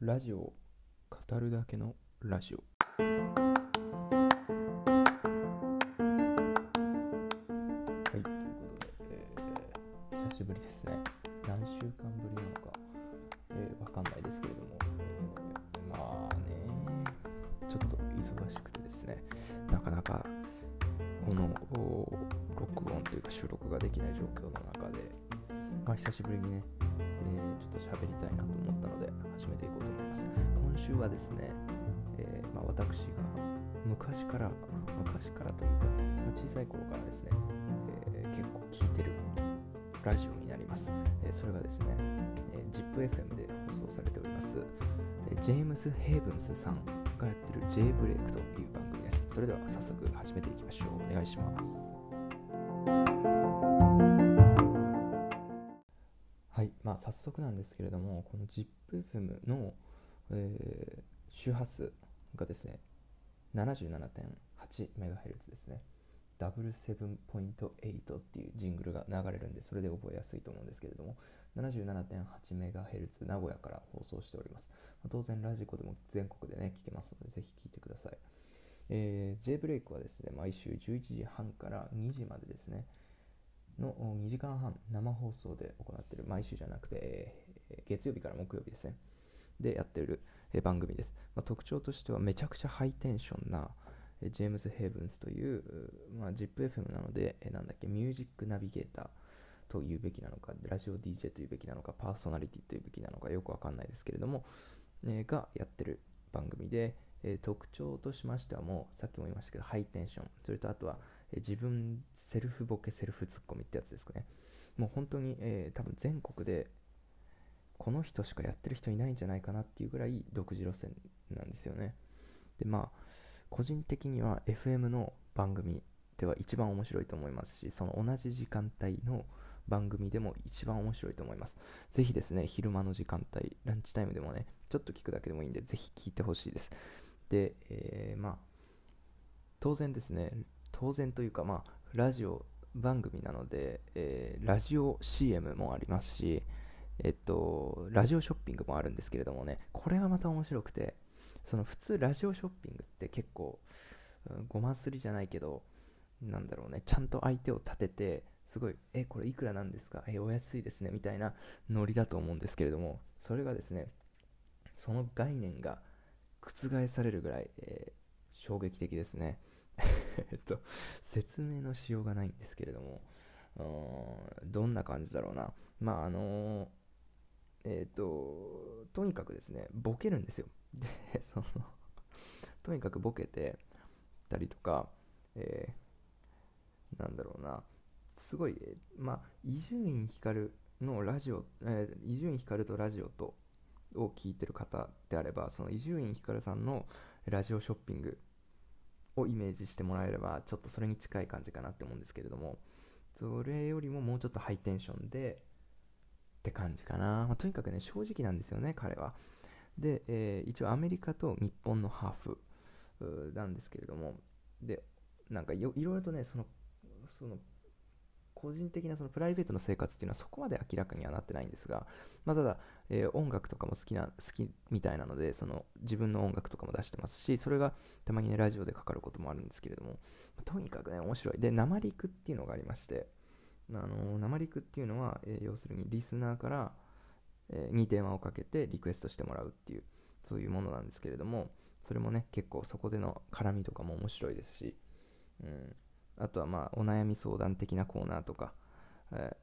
ラジオを語るだけのラジオ。はいということで、えー久しぶりですね。何週間ぶりなのか、えーわかんないですけれども、えーまあねちょっと忙しくてですね。なかなかこの録音というか収録ができない状況の中で、まあ、久しぶりにね、ちょっと喋りたいなと思ったので始めていこうと思います。今週はですね、えーまあ、私が昔から昔からというか、ま小さい頃からですね、えー結構聞いてるラジオになります、えそれがですね、え ZIPFM で放送されております、えジェームス・ヘイブンスさんがやってる J ブレイクという番組です。それでは早速始めていきましょう。お願いします。はい、まあ早速なんですけれども、この ZIPFM の、えー周波数がですね、77.8MHz ですね。77.8っていうジングルが流れるんで、それで覚えやすいと思うんですけれども、77.8MHz 名古屋から放送しております。まあ当然、ラジコでも全国でね、聞けますので、ぜひ聞いてください。えー、J ブレイクはですね、毎週11時半から2時までですね、の2時間半生放送で行っている毎週じゃなくて、月曜日から木曜日ですね。でやっている、番組です、まあ、特徴としてはめちゃくちゃハイテンションな、ジェームズ・ヘイブンスという、まあ、ZIPFM なので、なんだっけミュージックナビゲーターというべきなのかラジオ DJ というべきなのかパーソナリティというべきなのかよくわかんないですけれども、えーがやってる番組で、え特徴としましてはもうさっきも言いましたけどハイテンション。それとあとは、自分セルフボケセルフツッコミってやつですかね。もう本当に、えー多分全国でこの人しかやってる人いないんじゃないかなっていうぐらい独自路線なんですよね。でまあ個人的には FM の番組では一番面白いと思いますしその同じ時間帯の番組でも一番面白いと思います。ぜひですね昼間の時間帯ランチタイムでもねちょっと聞くだけでもいいんでぜひ聞いてほしいです。で、えーまあ当然ですね当然というかまあラジオ番組なので、えーラジオ CM もありますしえっとラジオショッピングもあるんですけれどもねこれがまた面白くてその普通ラジオショッピングって結構、うんごますりじゃないけどなんだろうねちゃんと相手を立ててすごいえこれいくらなんですか？えお安いですねみたいなノリだと思うんですけれどもそれがですねその概念が覆されるぐらい、えー衝撃的ですね。えっと説明のしようがないんですけれどもどんな感じだろうな。まああのえっ、ととにかくですねボケるんですよ。で そのとにかくボケてたりとかえーなんだろうな。すごいまあ伊集院光のラジオえ伊集院光とラジオとを聞いてる方であればその伊集院光さんのラジオショッピングをイメージしてもらえればちょっとそれに近い感じかなって思うんですけれどもそれよりももうちょっとハイテンションでって感じかな、まあとにかくね正直なんですよね彼は。で、えー一応アメリカと日本のハーフなんですけれどもでなんかよいろいろとねそのその個人的なそのプライベートの生活っていうのはそこまで明らかにはなってないんですが、まあ、ただ、えー音楽とかも好きな好きみたいなのでその自分の音楽とかも出してますしそれがたまにねラジオでかかることもあるんですけれどもとにかくね面白い。で生リクっていうのがありましてあの生リクっていうのは、えー要するにリスナーから、えーに電話をかけてリクエストしてもらうっていうそういうものなんですけれどもそれもね結構そこでの絡みとかも面白いですし、うん、あとはまあお悩み相談的なコーナーとか、え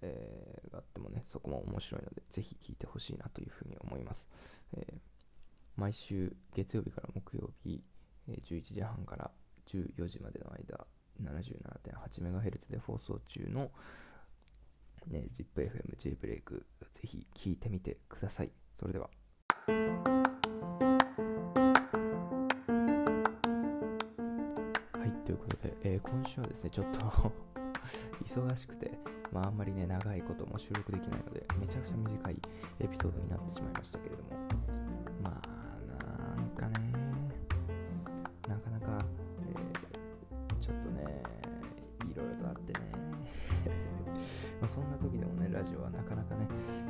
えーがあってもねそこも面白いのでぜひ聞いてほしいなというふうに思います、えー毎週月曜日から木曜日、え11時半から14時までの間 77.8MHz で放送中の、ね、ZIPFMJ ブレイクぜひ聞いてみてください。それでは。えー今週はですねちょっと 忙しくて、まあ、あんまりね長いことも収録できないのでめちゃくちゃ短いエピソードになってしまいましたけれども。まあなんかねなかなか、えーちょっとねいろいろとあってね。まあそんな時でもねラジオはなかなかね、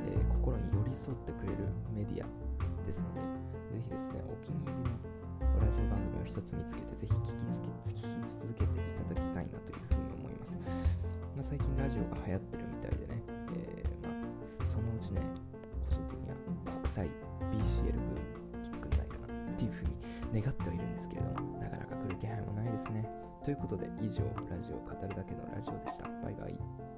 えー心に寄り添ってくれるメディアですので、ぜひですね、お気に入りのラジオ番組を一つ見つけて、ぜひ聞きつけ聞き続けていただきたいなというふうに思います。まあ、最近ラジオが流行ってるみたいでね、えー、まあ、そのうちね、個人的には国際 BCL ブーム来てくれないかなっていうふうに願ってはいるんですけれども、なかなか来る気配もないですね。ということで、以上、ラジオを語るだけのラジオでした。バイバイ。